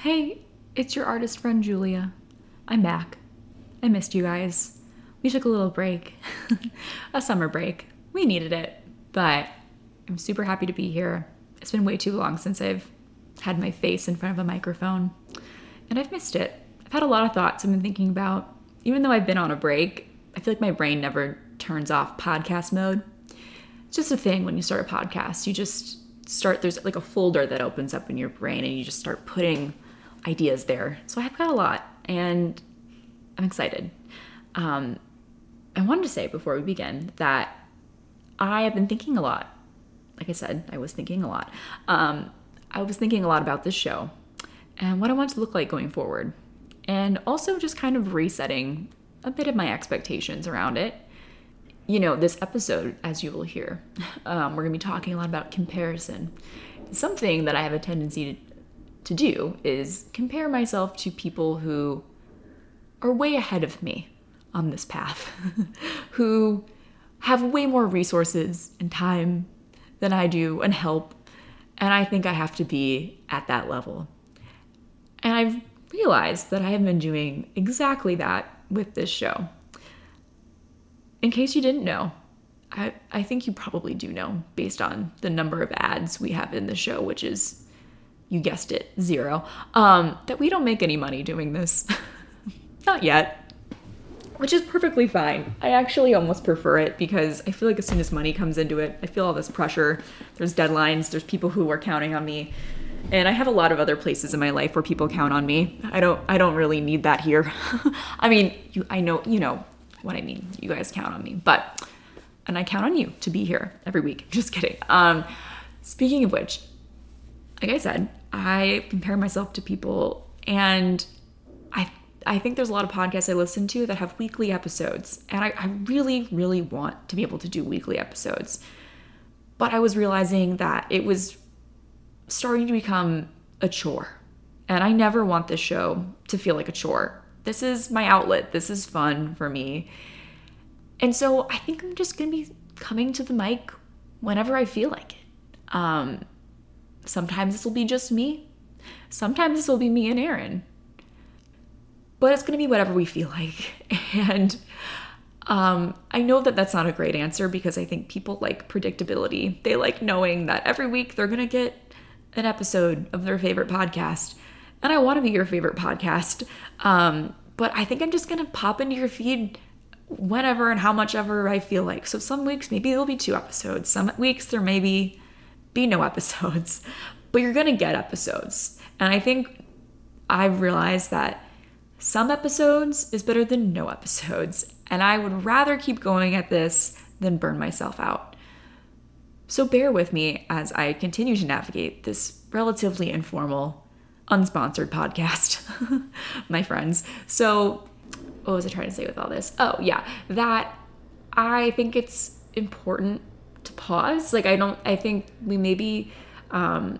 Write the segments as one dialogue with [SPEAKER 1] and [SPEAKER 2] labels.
[SPEAKER 1] Hey, it's your artist friend Julia. I'm back. I missed you guys. We took a little break, a summer break. We needed it, but I'm super happy to be here. It's been way too long since I've had my face in front of a microphone, and I've missed it. I've had a lot of thoughts I've been thinking about. Even though I've been on a break, I feel like my brain never turns off podcast mode. It's just a thing when you start a podcast. You just start, there's like a folder that opens up in your brain, and you just start putting ideas there. So I've got a lot, and I'm excited. Um, I wanted to say before we begin that I have been thinking a lot. Like I said, I was thinking a lot. Um, I was thinking a lot about this show and what I want to look like going forward, and also just kind of resetting a bit of my expectations around it. You know, this episode, as you will hear, um, we're going to be talking a lot about comparison. Something that I have a tendency to, to do is compare myself to people who are way ahead of me on this path, who have way more resources and time than I do and help. And I think I have to be at that level. And I've realized that I have been doing exactly that with this show. In case you didn't know, I, I think you probably do know based on the number of ads we have in the show, which is, you guessed it, zero, um, that we don't make any money doing this. Not yet which is perfectly fine. I actually almost prefer it because I feel like as soon as money comes into it, I feel all this pressure. There's deadlines, there's people who are counting on me. And I have a lot of other places in my life where people count on me. I don't I don't really need that here. I mean, you I know, you know what I mean. You guys count on me. But and I count on you to be here every week. Just kidding. Um speaking of which, like I said, I compare myself to people and I I think there's a lot of podcasts I listen to that have weekly episodes, and I, I, really, really want to be able to do weekly episodes. But I was realizing that it was starting to become a chore, and I never want this show to feel like a chore. This is my outlet, this is fun for me. And so I think I'm just gonna be coming to the mic whenever I feel like it. Um, sometimes this will be just me, sometimes this will be me and Aaron but it's going to be whatever we feel like. And um, I know that that's not a great answer because I think people like predictability. They like knowing that every week they're going to get an episode of their favorite podcast. And I want to be your favorite podcast. Um, but I think I'm just going to pop into your feed whenever and how much ever I feel like. So some weeks maybe there'll be two episodes. Some weeks there may be no episodes. But you're to get episodes. And I think I've realized that some episodes is better than no episodes, and I would rather keep going at this than burn myself out. So bear with me as I continue to navigate this relatively informal, unsponsored podcast, my friends. So, what was I trying to say with all this? Oh, yeah, that I think it's important to pause. Like, I don't, I think we maybe um,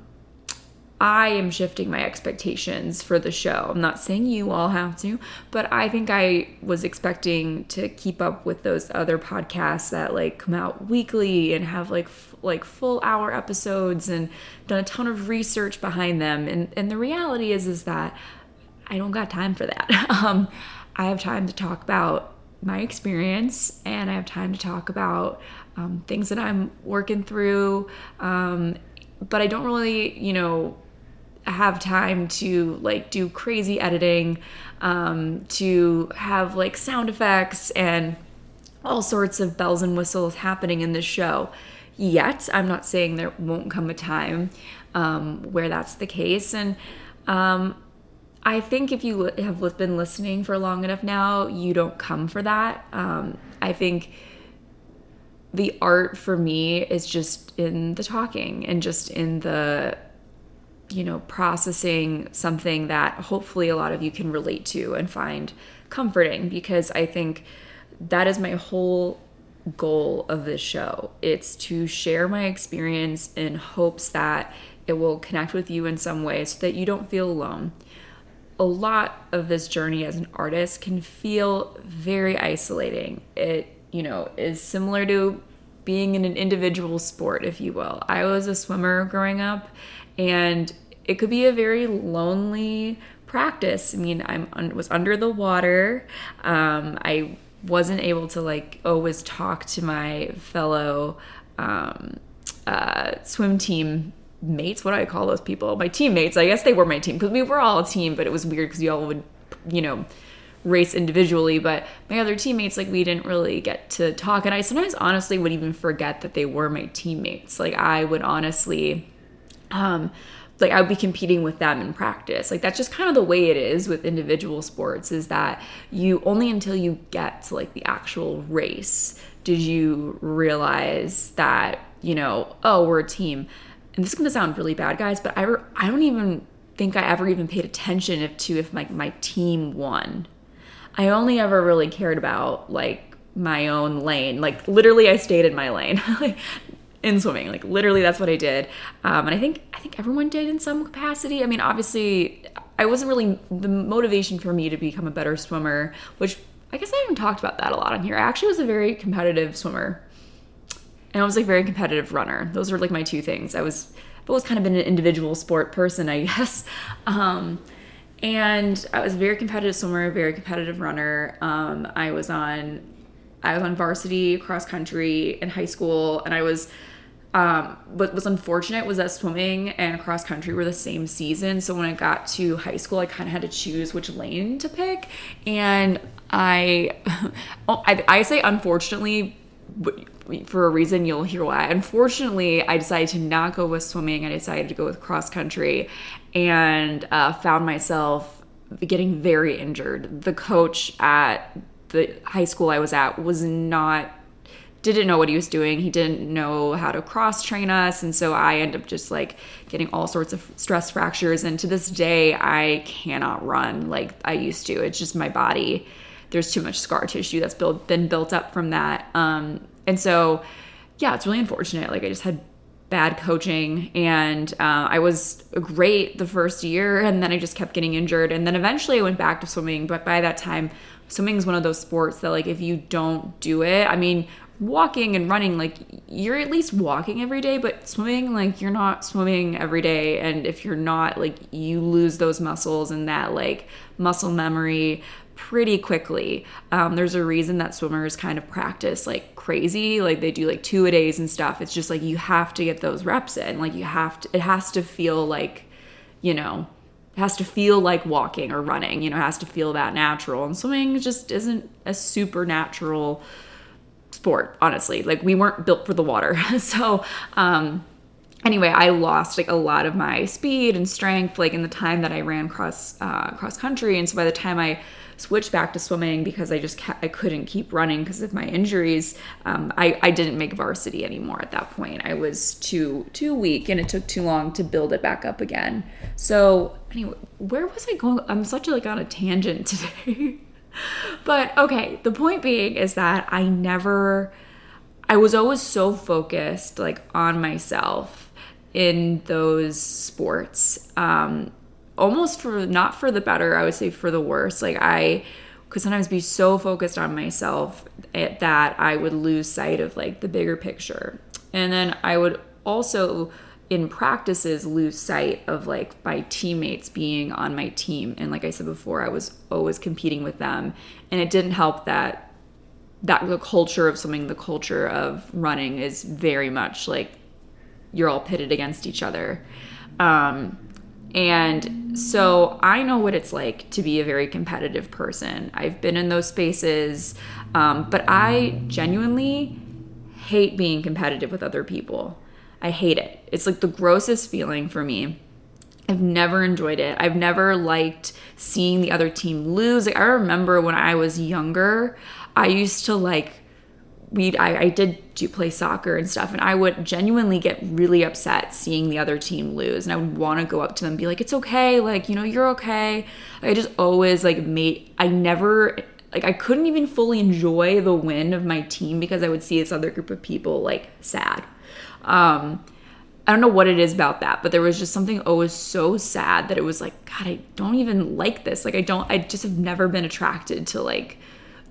[SPEAKER 1] I am shifting my expectations for the show. I'm not saying you all have to, but I think I was expecting to keep up with those other podcasts that like come out weekly and have like f- like full hour episodes and done a ton of research behind them. And and the reality is is that I don't got time for that. um, I have time to talk about my experience and I have time to talk about um, things that I'm working through. Um, but I don't really, you know, have time to like do crazy editing, um, to have like sound effects and all sorts of bells and whistles happening in this show. Yet, I'm not saying there won't come a time um, where that's the case. And um, I think if you have been listening for long enough now, you don't come for that. Um, I think the art for me is just in the talking and just in the you know, processing something that hopefully a lot of you can relate to and find comforting because I think that is my whole goal of this show. It's to share my experience in hopes that it will connect with you in some way so that you don't feel alone. A lot of this journey as an artist can feel very isolating. It, you know, is similar to being in an individual sport, if you will. I was a swimmer growing up and it could be a very lonely practice. I mean, I'm un- was under the water. Um, I wasn't able to like always talk to my fellow um, uh, swim team mates. What do I call those people? My teammates. I guess they were my team because we were all a team, but it was weird because we all would, you know, race individually. But my other teammates, like, we didn't really get to talk. And I sometimes honestly would even forget that they were my teammates. Like, I would honestly, um, like I would be competing with them in practice. Like that's just kind of the way it is with individual sports is that you only until you get to like the actual race did you realize that, you know, oh, we're a team. And this is to sound really bad, guys, but I re- I don't even think I ever even paid attention if, to if my, my team won. I only ever really cared about like my own lane. Like literally I stayed in my lane. like in swimming. Like literally, that's what I did. Um, and I think I think everyone did in some capacity. I mean, obviously, I wasn't really the motivation for me to become a better swimmer, which I guess I haven't talked about that a lot on here. I actually was a very competitive swimmer, and I was like very competitive runner. Those were like my two things. I was I've always kind of been an individual sport person, I guess. Um, and I was a very competitive swimmer, very competitive runner. Um, I was on I was on varsity cross country in high school, and I was um, what was unfortunate was that swimming and cross country were the same season. So when I got to high school, I kind of had to choose which lane to pick. And I, I, I say unfortunately, for a reason you'll hear why. Unfortunately, I decided to not go with swimming. I decided to go with cross country and uh, found myself getting very injured. The coach at the high school I was at was not didn't know what he was doing. He didn't know how to cross train us. And so I end up just like getting all sorts of stress fractures. And to this day, I cannot run like I used to. It's just my body. There's too much scar tissue that's built, been built up from that. Um, and so, yeah, it's really unfortunate. Like I just had bad coaching and uh, I was great the first year. And then I just kept getting injured. And then eventually I went back to swimming. But by that time, swimming is one of those sports that like if you don't do it i mean walking and running like you're at least walking every day but swimming like you're not swimming every day and if you're not like you lose those muscles and that like muscle memory pretty quickly. Um, there's a reason that swimmers kind of practice like crazy. Like they do like two a days and stuff. It's just like you have to get those reps in. Like you have to it has to feel like you know it has to feel like walking or running. You know it has to feel that natural. And swimming just isn't a supernatural sport, honestly. Like we weren't built for the water. so, um, anyway, I lost like a lot of my speed and strength like in the time that I ran cross uh, cross country, and so by the time I switched back to swimming because I just I couldn't keep running because of my injuries. Um, I I didn't make varsity anymore at that point. I was too too weak, and it took too long to build it back up again. So anyway, where was I going? I'm such a, like on a tangent today. but okay, the point being is that I never, I was always so focused like on myself in those sports. Um, almost for not for the better, I would say for the worse. Like I could sometimes be so focused on myself that I would lose sight of like the bigger picture. And then I would also in practices lose sight of like my teammates being on my team and like i said before i was always competing with them and it didn't help that that the culture of swimming the culture of running is very much like you're all pitted against each other um, and so i know what it's like to be a very competitive person i've been in those spaces um, but i genuinely hate being competitive with other people I hate it. It's like the grossest feeling for me. I've never enjoyed it. I've never liked seeing the other team lose. Like I remember when I was younger, I used to like we I, I did do play soccer and stuff and I would genuinely get really upset seeing the other team lose and I would want to go up to them and be like it's okay like you know you're okay I just always like made I never like I couldn't even fully enjoy the win of my team because I would see this other group of people like sad um, I don't know what it is about that, but there was just something always so sad that it was like, God, I don't even like this. Like, I don't, I just have never been attracted to like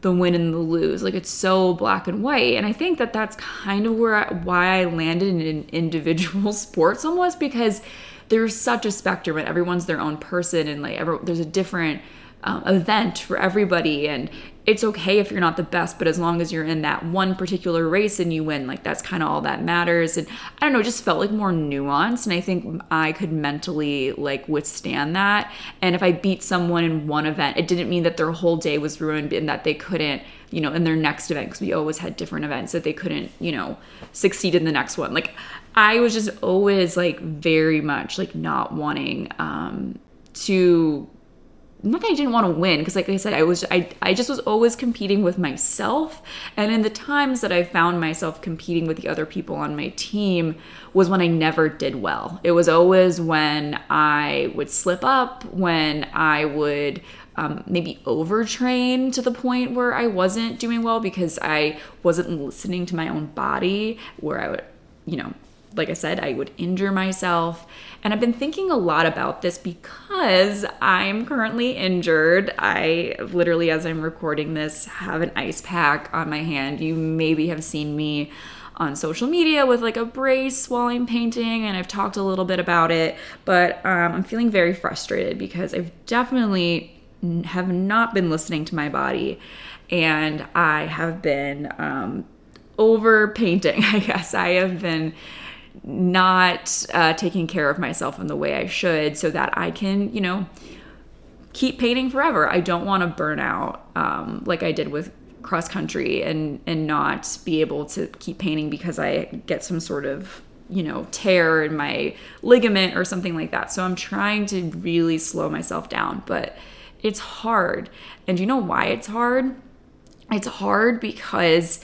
[SPEAKER 1] the win and the lose. Like, it's so black and white. And I think that that's kind of where I, why I landed in individual sports almost because there's such a spectrum and everyone's their own person and like every, there's a different um, event for everybody and it's okay if you're not the best but as long as you're in that one particular race and you win like that's kind of all that matters. And i don't know just felt like more nuanced and i think i could mentally like withstand that. And if i beat someone in one event it didn't mean that their whole day was ruined and that they couldn't you know in their next event because we always had different events that they couldn't you know succeed in the next one. Like i was just always like very much like not wanting um to not that I didn't want to win because like I said I was I I just was always competing with myself and in the times that I found myself competing with the other people on my team was when I never did well. It was always when I would slip up, when I would um, maybe overtrain to the point where I wasn't doing well because I wasn't listening to my own body, where I would, you know, like I said, I would injure myself. And I've been thinking a lot about this because I'm currently injured. I literally, as I'm recording this, have an ice pack on my hand. You maybe have seen me on social media with like a brace while I'm painting, and I've talked a little bit about it. But um, I'm feeling very frustrated because I've definitely have not been listening to my body, and I have been um, over painting. I guess I have been not uh, taking care of myself in the way I should so that I can, you know, keep painting forever. I don't want to burn out um, like I did with cross country and and not be able to keep painting because I get some sort of you know tear in my ligament or something like that. So I'm trying to really slow myself down, but it's hard. And you know why it's hard? It's hard because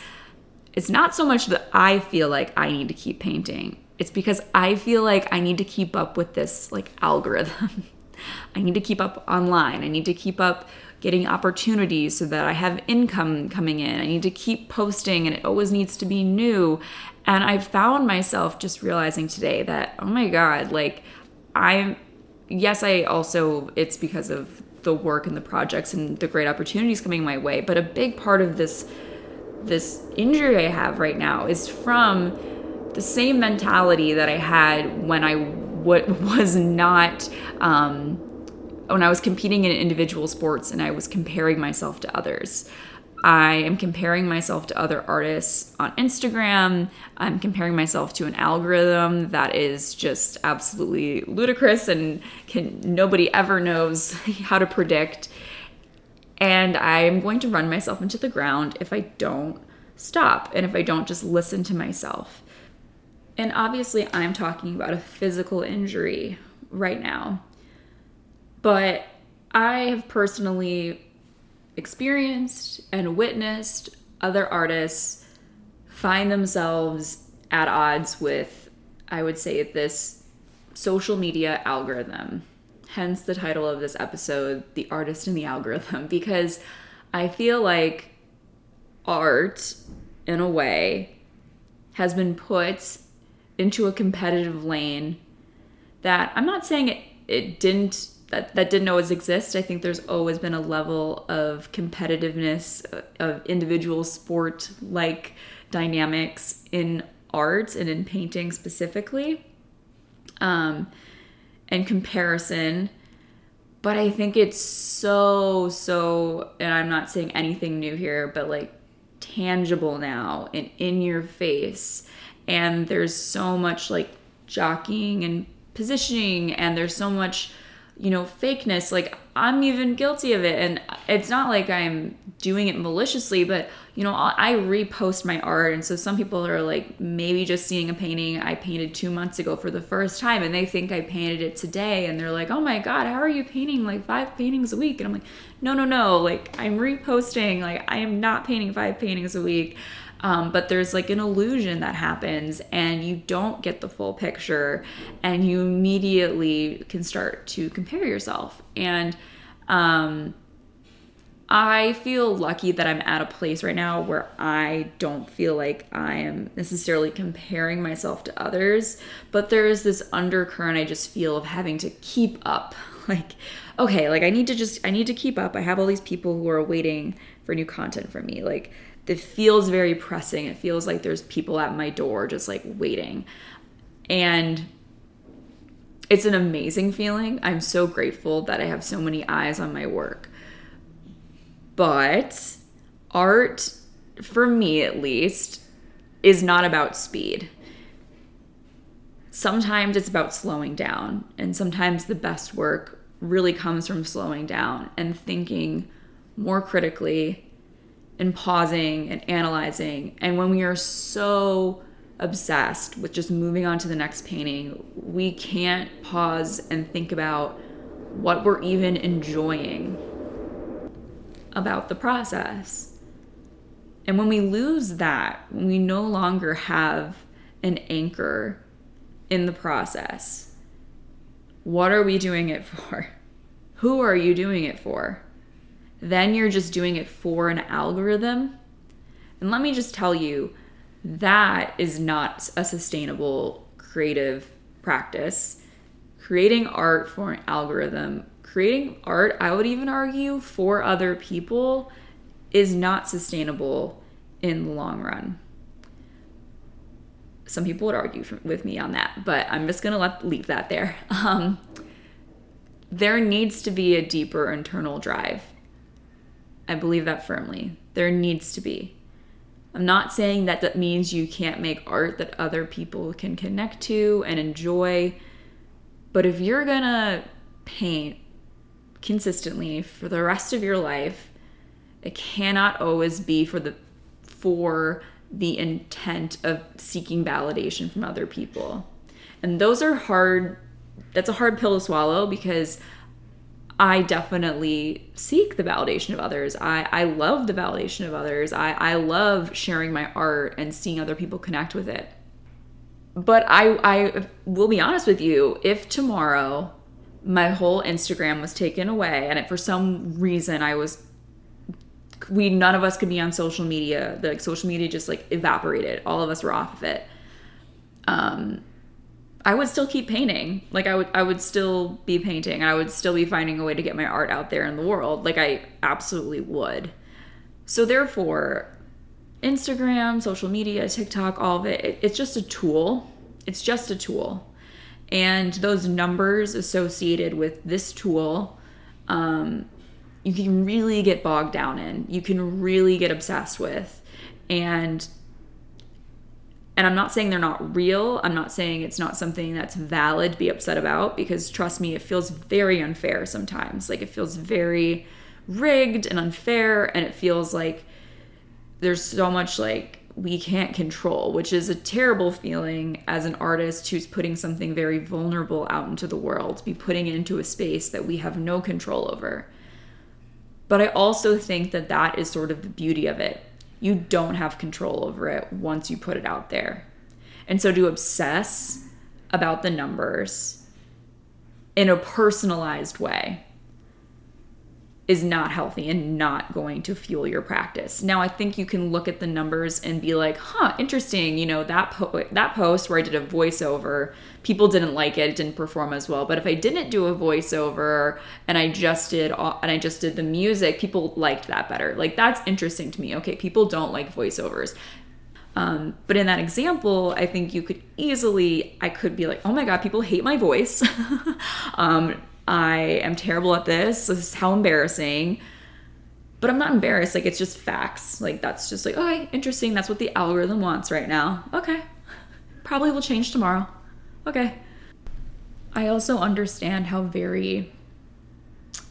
[SPEAKER 1] it's not so much that I feel like I need to keep painting it's because I feel like I need to keep up with this like algorithm. I need to keep up online. I need to keep up getting opportunities so that I have income coming in. I need to keep posting and it always needs to be new. And I found myself just realizing today that, oh my God, like I'm, yes, I also, it's because of the work and the projects and the great opportunities coming my way. But a big part of this, this injury I have right now is from the same mentality that I had when I w- was not um, when I was competing in individual sports and I was comparing myself to others. I am comparing myself to other artists on Instagram. I'm comparing myself to an algorithm that is just absolutely ludicrous and can nobody ever knows how to predict. And I'm going to run myself into the ground if I don't stop and if I don't just listen to myself. And obviously, I'm talking about a physical injury right now. But I have personally experienced and witnessed other artists find themselves at odds with, I would say, this social media algorithm. Hence the title of this episode, The Artist and the Algorithm, because I feel like art, in a way, has been put into a competitive lane that I'm not saying it, it didn't that, that didn't always exist. I think there's always been a level of competitiveness uh, of individual sport like dynamics in art and in painting specifically. Um, and comparison. But I think it's so, so, and I'm not saying anything new here, but like tangible now and in your face and there's so much like jockeying and positioning and there's so much you know fakeness. Like i'm even guilty of it. And it's not like i'm doing it maliciously but you know i repost my art. And so some people are like maybe just seeing a painting i painted two months ago for the first time and they think i painted it today. And they're like oh my god how are you painting like five paintings a week? And i'm like no no no. Like i'm reposting. Like i am not painting five paintings a week um, but there's like an illusion that happens and you don't get the full picture and you immediately can start to compare yourself. And um, i feel lucky that i'm at a place right now where i don't feel like i am necessarily comparing myself to others but there is this undercurrent i just feel of having to keep up. Like okay like i need to just i need to keep up. I have all these people who are waiting for new content from me. Like it feels very pressing. It feels like there's people at my door just like waiting. And it's an amazing feeling. I'm so grateful that I have so many eyes on my work. But art, for me at least, is not about speed. Sometimes it's about slowing down, and sometimes the best work really comes from slowing down and thinking more critically and pausing and analyzing. And when we are so obsessed with just moving on to the next painting, we can't pause and think about what we're even enjoying about the process. And when we lose that, we no longer have an anchor in the process, what are we doing it for? Who are you doing it for? Then you're just doing it for an algorithm. And let me just tell you, that is not a sustainable creative practice. Creating art for an algorithm, creating art, I would even argue, for other people is not sustainable in the long run. Some people would argue with me on that, but I'm just gonna let leave that there. Um, there needs to be a deeper internal drive. I believe that firmly. There needs to be. I'm not saying that that means you can't make art that other people can connect to and enjoy. But if you're gonna paint consistently for the rest of your life, it cannot always be for the for the intent of seeking validation from other people. And those are hard that's a hard pill to swallow because I definitely seek the validation of others. I, I love the validation of others. I, I love sharing my art and seeing other people connect with it. But I, I will be honest with you, if tomorrow my whole Instagram was taken away and for some reason I was we none of us could be on social media. The like, social media just like evaporated. All of us were off of it. Um I would still keep painting. Like I would I would still be painting. I would still be finding a way to get my art out there in the world. Like I absolutely would. So therefore, Instagram, social media, TikTok, all of it, it it's just a tool. It's just a tool. And those numbers associated with this tool, um, you can really get bogged down in. You can really get obsessed with. And and I'm not saying they're not real. I'm not saying it's not something that's valid to be upset about because trust me, it feels very unfair sometimes. Like it feels very rigged and unfair and it feels like there's so much like we can't control, which is a terrible feeling as an artist who's putting something very vulnerable out into the world, be putting it into a space that we have no control over. But I also think that that is sort of the beauty of it you don't have control over it once you put it out there. And so to obsess about the numbers in a personalized way is not healthy and not going to fuel your practice. Now I think you can look at the numbers and be like, "Huh, interesting, you know, that po- that post where I did a voiceover, people didn't like it, it didn't perform as well. But if I didn't do a voiceover and I just did all, and I just did the music, people liked that better." Like that's interesting to me. Okay, people don't like voiceovers. Um, but in that example, I think you could easily, I could be like, oh my God, people hate my voice. um, I am terrible at this. This is how embarrassing. But I'm not embarrassed. Like, it's just facts. Like, that's just like, okay, interesting. That's what the algorithm wants right now. Okay. Probably will change tomorrow. Okay. I also understand how very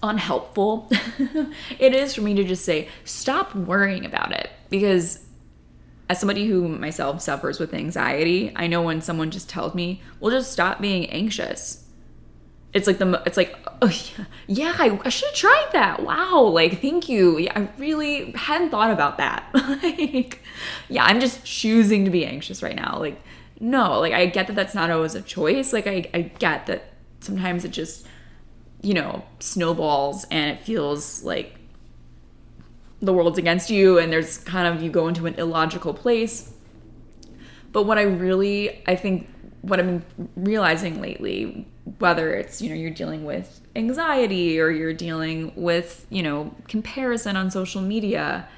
[SPEAKER 1] unhelpful it is for me to just say, stop worrying about it. Because as somebody who myself suffers with anxiety, I know when someone just tells me, well, just stop being anxious it's like the it's like oh yeah, yeah I, I should have tried that. Wow like thank you. Yeah, i really hadn't thought about that. Like yeah i'm just choosing to be anxious right now. Like no like i get that that's not always a choice. Like i, I get that sometimes it just you know snowballs and it feels like the world's against you and there's kind of you go into an illogical place. But what i really i think what i've been realizing lately whether it's you know you're dealing with anxiety or you're dealing with you know comparison on social media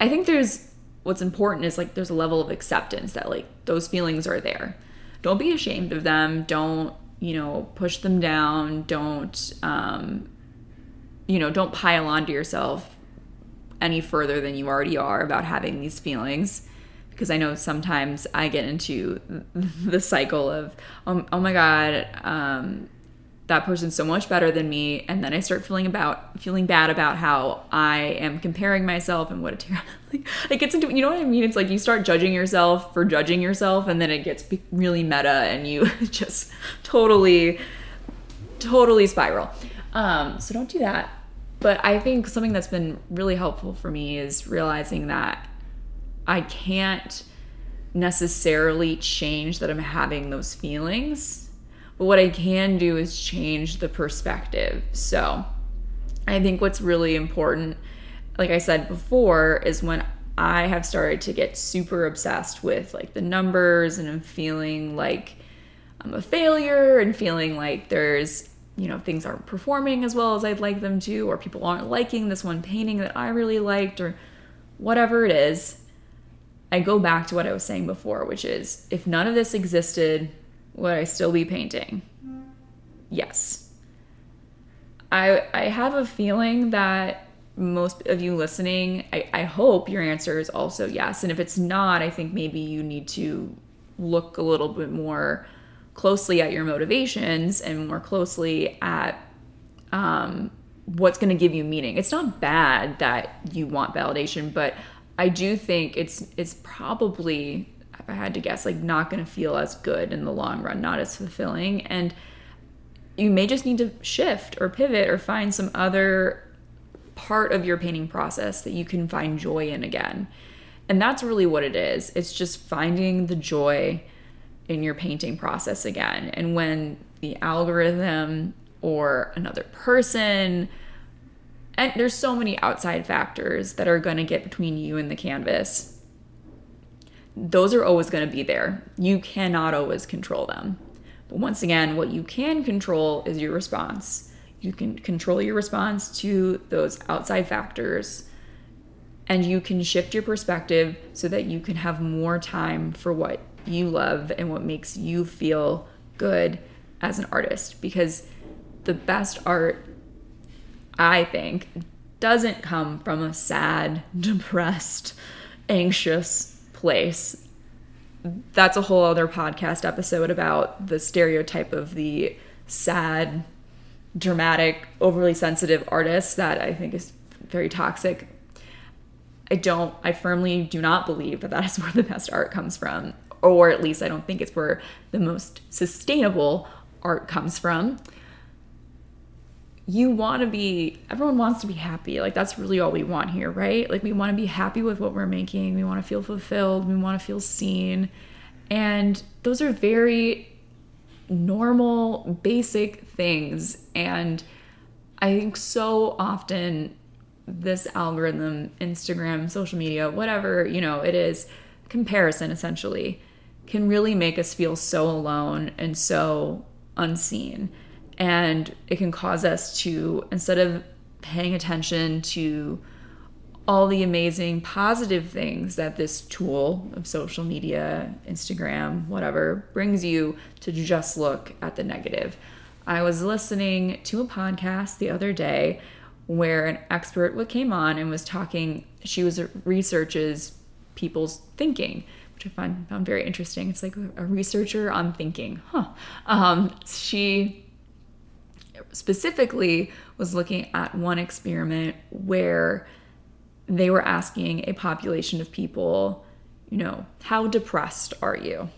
[SPEAKER 1] i think there's what's important is like there's a level of acceptance that like those feelings are there don't be ashamed of them don't you know, push them down. Don't, um, you know, don't pile onto yourself any further than you already are about having these feelings. Because I know sometimes I get into the cycle of, oh, oh my God, um, that person's so much better than me and then i start feeling about feeling bad about how i am comparing myself and what a terrible like, it gets into you know what i mean? It's like you start judging yourself for judging yourself and then it gets really meta and you just totally totally spiral. Um, so don't do that. But i think something that's been really helpful for me is realizing that i can't necessarily change that i'm having those feelings but what I can do is change the perspective. So I think what's really important, like I said before, is when I have started to get super obsessed with like the numbers and I'm feeling like I'm a failure and feeling like there's, you know, things aren't performing as well as I'd like them to, or people aren't liking this one painting that I really liked, or whatever it is. I go back to what I was saying before, which is if none of this existed, would I still be painting? Yes. I I have a feeling that most of you listening, I, I hope your answer is also yes. And if it's not, I think maybe you need to look a little bit more closely at your motivations and more closely at um, what's going to give you meaning. It's not bad that you want validation, but I do think it's it's probably if I had to guess, like not going to feel as good in the long run, not as fulfilling. And you may just need to shift or pivot or find some other part of your painting process that you can find joy in again. And that's really what it is. It's just finding the joy in your painting process again. And when the algorithm or another person, and there's so many outside factors that are going to get between you and the canvas those are always going to be there. You cannot always control them. But once again, what you can control is your response. You can control your response to those outside factors and you can shift your perspective so that you can have more time for what you love and what makes you feel good as an artist because the best art I think doesn't come from a sad, depressed, anxious place. That's a whole other podcast episode about the stereotype of the sad, dramatic, overly sensitive artist that I think is very toxic. I don't, I firmly do not believe that that is where the best art comes from, or at least I don't think it's where the most sustainable art comes from you want to be everyone wants to be happy like that's really all we want here right? Like we want to be happy with what we're making we want to feel fulfilled we want to feel seen. And those are very normal basic things. And i think so often this algorithm instagram social media whatever you know it is comparison essentially can really make us feel so alone and so unseen and it can cause us to, instead of paying attention to all the amazing positive things that this tool of social media, Instagram, whatever, brings you to just look at the negative. I was listening to a podcast the other day where an expert came on and was talking, she was researches people's thinking, which I find found very interesting. It's like a researcher on thinking. Huh. Um, she specifically was looking at one experiment where they were asking a population of people, you know, how depressed are you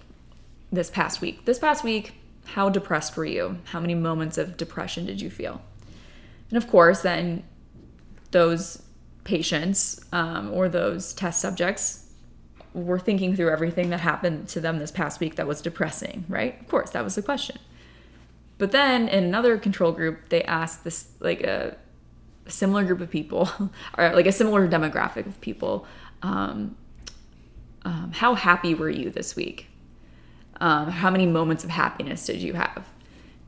[SPEAKER 1] this past week? This past week, how depressed were you? How many moments of depression did you feel? And of course, then those patients um, or those test subjects were thinking through everything that happened to them this past week that was depressing, right? Of course, that was the question. But then in another control group, they asked this like a, similar group of people, or like a similar demographic of people, um, um, how happy were you this week? Um, how many moments of happiness did you have?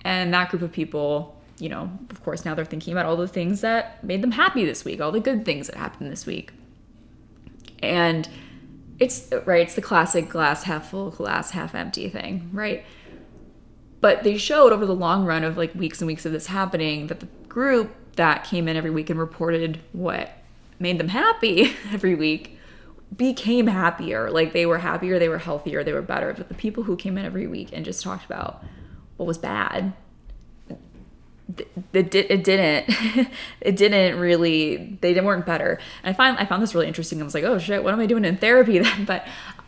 [SPEAKER 1] And that group of people, you know, of course, now they're thinking about all the things that made them happy this week, all the good things that happened this week. And it's right, it's the classic glass half full, glass half empty thing, right? But they showed over the long run of like weeks and weeks of this happening that the group that came in every week and reported what made them happy every week became happier. Like they were happier, they were healthier, they were better. But the people who came in every week and just talked about what was bad, it, did, it didn't it didn't really they didn't, weren't better. And I find I found this really interesting. I was like, oh shit, what am I doing in therapy then? But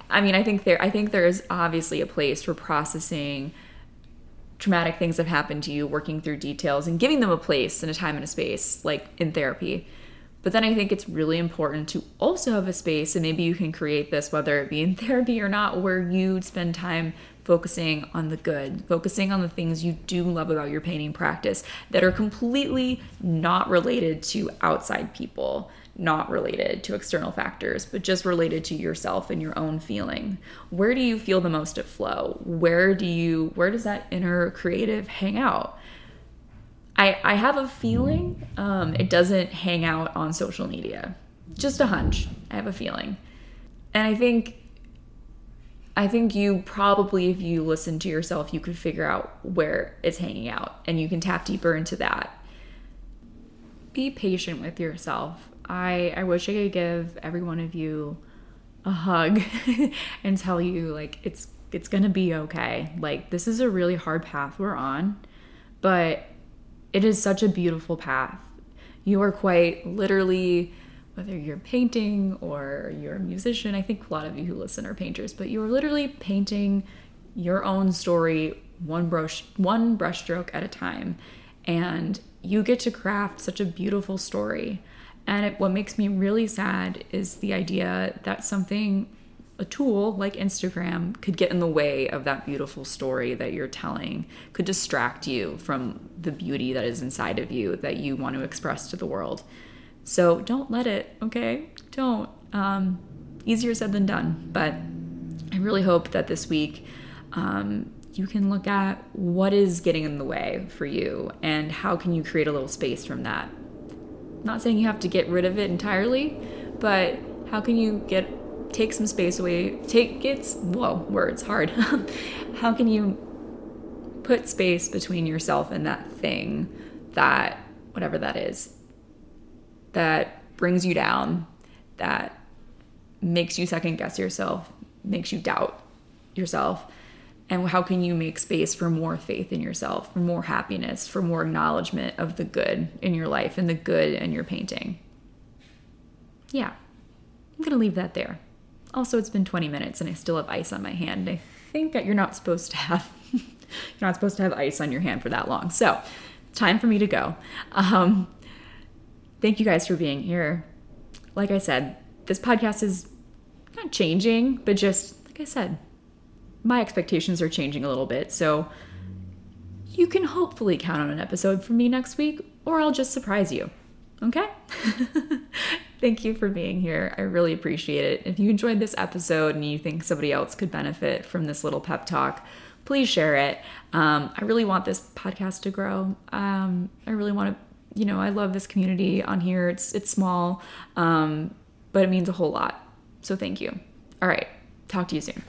[SPEAKER 1] I mean, I think there I think there is obviously a place for processing traumatic things have happened to you, working through details and giving them a place and a time and a space, like in therapy. But then I think it's really important to also have a space, and maybe you can create this, whether it be in therapy or not, where you spend time focusing on the good, focusing on the things you do love about your painting practice that are completely not related to outside people, not related to external factors, but just related to yourself and your own feeling. Where do you feel the most at flow? Where do you where does that inner creative hang out? I, I have a feeling um, it doesn't hang out on social media. Just a hunch. I have a feeling. And I think I think you probably if you listen to yourself, you could figure out where it's hanging out and you can tap deeper into that. Be patient with yourself. I I wish I could give every one of you a hug and tell you like it's it's going to be okay. Like this is a really hard path we're on, but it is such a beautiful path. You are quite literally, whether you're painting or you're a musician, I think a lot of you who listen are painters, but you're literally painting your own story one brush one brushstroke at a time and you get to craft such a beautiful story and it, what makes me really sad is the idea that something a tool like Instagram could get in the way of that beautiful story that you're telling, could distract you from the beauty that is inside of you that you want to express to the world. So don't let it, okay? Don't. Um, easier said than done. But I really hope that this week um, you can look at what is getting in the way for you and how can you create a little space from that. Not saying you have to get rid of it entirely, but how can you get take some space away. Take it's whoa, words hard. How can you put space between yourself and that thing that whatever that is that brings you down, that makes you second guess yourself, makes you doubt yourself. And how can you make space for more faith in yourself, for more happiness, for more acknowledgement of the good in your life and the good in your painting? Yeah, I'm to leave that there. Also, it's been 20 minutes and I still have ice on my hand. I think that you're not supposed to have you're not supposed to have ice on your hand for that long. So, time for me to go. Um, thank you guys for being here. Like I said, this podcast is not changing, but just like I said, my expectations are changing a little bit. So, you can hopefully count on an episode from me next week, or I'll just surprise you. Okay? Thank you for being here. I really appreciate it. If you enjoyed this episode and you think somebody else could benefit from this little pep talk, please share it. Um, I really want this podcast to grow. Um, I really want to, you know, I love this community on here. It's it's small, um, but it means a whole lot. So thank you. All right, talk to you soon.